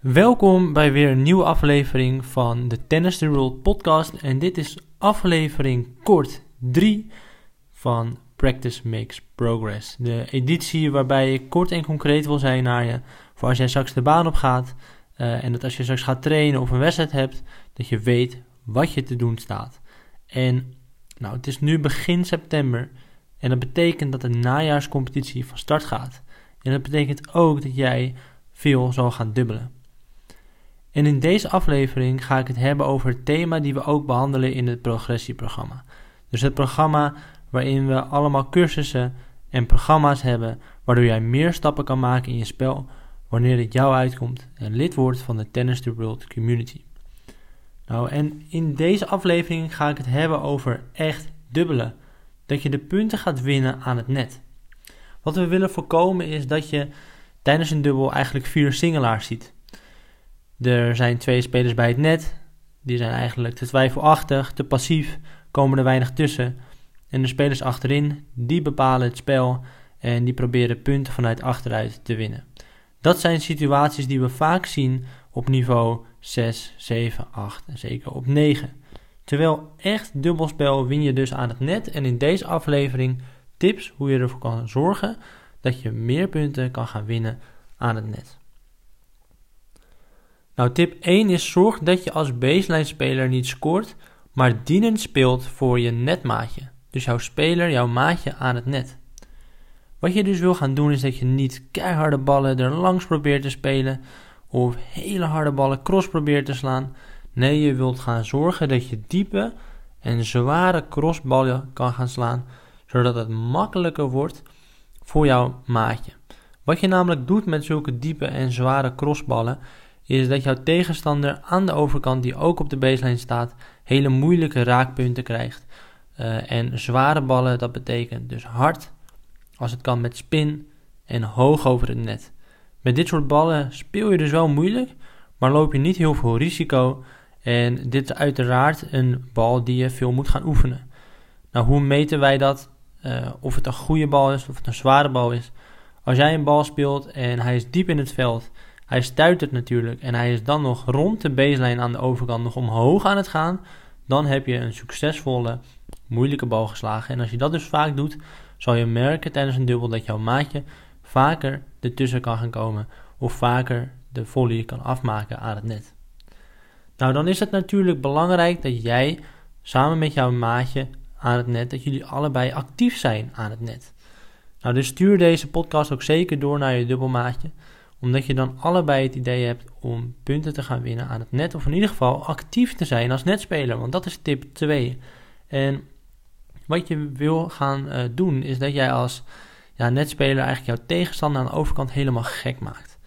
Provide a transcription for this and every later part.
Welkom bij weer een nieuwe aflevering van de Tennis the World podcast. En dit is aflevering kort 3 van Practice Makes Progress. De editie waarbij ik kort en concreet wil zijn naar je voor als jij straks de baan op gaat. Uh, en dat als je straks gaat trainen of een wedstrijd hebt, dat je weet wat je te doen staat. En nou, het is nu begin september en dat betekent dat de najaarscompetitie van start gaat. En dat betekent ook dat jij veel zal gaan dubbelen. En in deze aflevering ga ik het hebben over het thema die we ook behandelen in het progressieprogramma. Dus het programma waarin we allemaal cursussen en programma's hebben waardoor jij meer stappen kan maken in je spel wanneer het jou uitkomt en lid wordt van de Tennis the World community. Nou, en in deze aflevering ga ik het hebben over echt dubbelen. Dat je de punten gaat winnen aan het net. Wat we willen voorkomen is dat je tijdens een dubbel eigenlijk vier singelaars ziet. Er zijn twee spelers bij het net. Die zijn eigenlijk te twijfelachtig, te passief, komen er weinig tussen. En de spelers achterin, die bepalen het spel en die proberen punten vanuit achteruit te winnen. Dat zijn situaties die we vaak zien op niveau 6, 7, 8 en zeker op 9. Terwijl echt dubbelspel win je dus aan het net en in deze aflevering tips hoe je ervoor kan zorgen dat je meer punten kan gaan winnen aan het net. Nou, tip 1 is zorg dat je als baseline speler niet scoort, maar dienend speelt voor je netmaatje. Dus jouw speler, jouw maatje aan het net. Wat je dus wil gaan doen is dat je niet keiharde ballen er langs probeert te spelen of hele harde ballen cross probeert te slaan. Nee, je wilt gaan zorgen dat je diepe en zware crossballen kan gaan slaan, zodat het makkelijker wordt voor jouw maatje. Wat je namelijk doet met zulke diepe en zware crossballen, is dat jouw tegenstander aan de overkant, die ook op de baseline staat, hele moeilijke raakpunten krijgt. Uh, en zware ballen, dat betekent dus hard, als het kan met spin en hoog over het net. Met dit soort ballen speel je dus wel moeilijk, maar loop je niet heel veel risico. En dit is uiteraard een bal die je veel moet gaan oefenen. Nou, hoe meten wij dat? Uh, of het een goede bal is of het een zware bal is. Als jij een bal speelt en hij is diep in het veld hij stuitert natuurlijk en hij is dan nog rond de baseline aan de overkant nog omhoog aan het gaan. Dan heb je een succesvolle, moeilijke bal geslagen. En als je dat dus vaak doet, zal je merken tijdens een dubbel dat jouw maatje vaker ertussen kan gaan komen. Of vaker de volley kan afmaken aan het net. Nou, dan is het natuurlijk belangrijk dat jij samen met jouw maatje aan het net, dat jullie allebei actief zijn aan het net. Nou, dus stuur deze podcast ook zeker door naar je dubbelmaatje omdat je dan allebei het idee hebt om punten te gaan winnen aan het net. Of in ieder geval actief te zijn als netspeler. Want dat is tip 2. En wat je wil gaan uh, doen is dat jij als ja, netspeler eigenlijk jouw tegenstander aan de overkant helemaal gek maakt.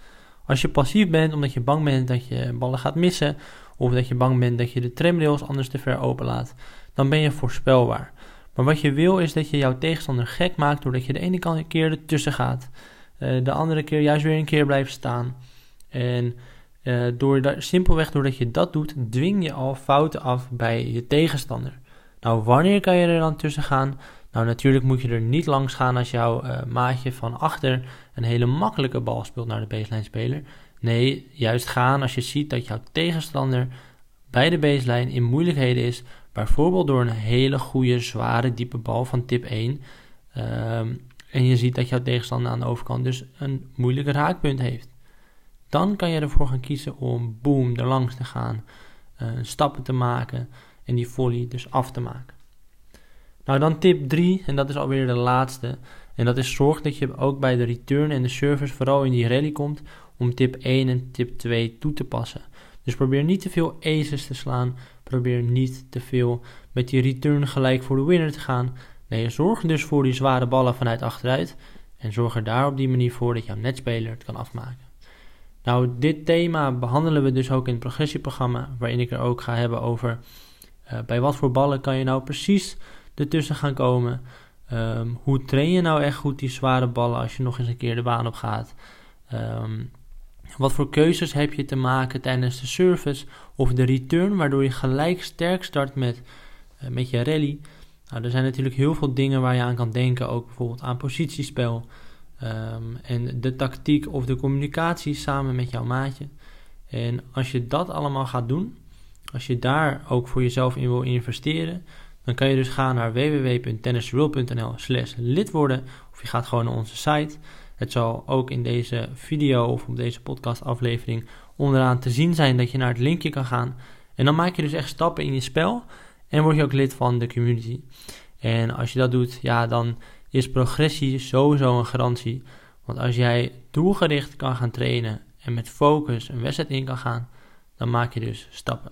Als je passief bent omdat je bang bent dat je ballen gaat missen. Of dat je bang bent dat je de tramrails anders te ver openlaat. Dan ben je voorspelbaar. Maar wat je wil is dat je jouw tegenstander gek maakt doordat je de ene keer ertussen gaat. Eh, de andere keer juist weer een keer blijven staan. En uh, door da simpelweg doordat je dat doet, dwing je al fouten af bij je tegenstander. Nou, wanneer kan je er dan tussen gaan? Nou, natuurlijk moet je er niet langs gaan als jouw uh, maatje van achter een hele makkelijke bal speelt naar de baseline speler. Nee, juist gaan als je ziet dat jouw tegenstander bij de baseline in moeilijkheden is. Bijvoorbeeld door een hele goede, zware, diepe bal van tip 1. Um, en je ziet dat jouw tegenstander aan de overkant dus een moeilijke raakpunt heeft. Dan kan je ervoor gaan kiezen om boom er langs te gaan, uh, stappen te maken en die volley dus af te maken. Nou, dan tip 3, en dat is alweer de laatste. En dat is zorg dat je ook bij de return en de service vooral in die rally komt om tip 1 en tip 2 toe te passen. Dus probeer niet te veel aces te slaan. Probeer niet te veel met die return gelijk voor de winner te gaan. Nee, zorg dus voor die zware ballen vanuit achteruit. En zorg er daar op die manier voor dat jouw netspeler het kan afmaken. Nou, dit thema behandelen we dus ook in het progressieprogramma, waarin ik er ook ga hebben over uh, bij wat voor ballen kan je nou precies ertussen gaan komen. Um, hoe train je nou echt goed die zware ballen als je nog eens een keer de baan op gaat? Um, wat voor keuzes heb je te maken tijdens de service of de return, waardoor je gelijk sterk start met, uh, met je rally? Nou, er zijn natuurlijk heel veel dingen waar je aan kan denken, ook bijvoorbeeld aan positiespel um, en de tactiek of de communicatie samen met jouw maatje. En als je dat allemaal gaat doen, als je daar ook voor jezelf in wil investeren, dan kan je dus gaan naar www.tennisworld.nl slash lid worden. Of je gaat gewoon naar onze site. Het zal ook in deze video of op deze podcastaflevering onderaan te zien zijn dat je naar het linkje kan gaan. En dan maak je dus echt stappen in je spel en word je ook lid van de community. En als je dat doet, ja, dan is progressie sowieso een garantie. Want als jij doelgericht kan gaan trainen en met focus een wedstrijd in kan gaan, dan maak je dus stappen.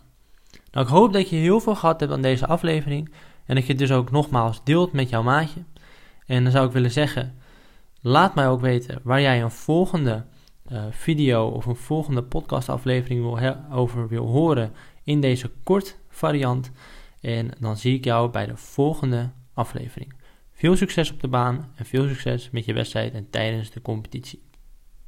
Nou, ik hoop dat je heel veel gehad hebt aan deze aflevering en dat je het dus ook nogmaals deelt met jouw maatje. En dan zou ik willen zeggen, laat mij ook weten waar jij een volgende uh, video of een volgende podcastaflevering wil over wil horen in deze kort variant. En dan zie ik jou bij de volgende aflevering. Veel succes op de baan en veel succes met je wedstrijd en tijdens de competitie.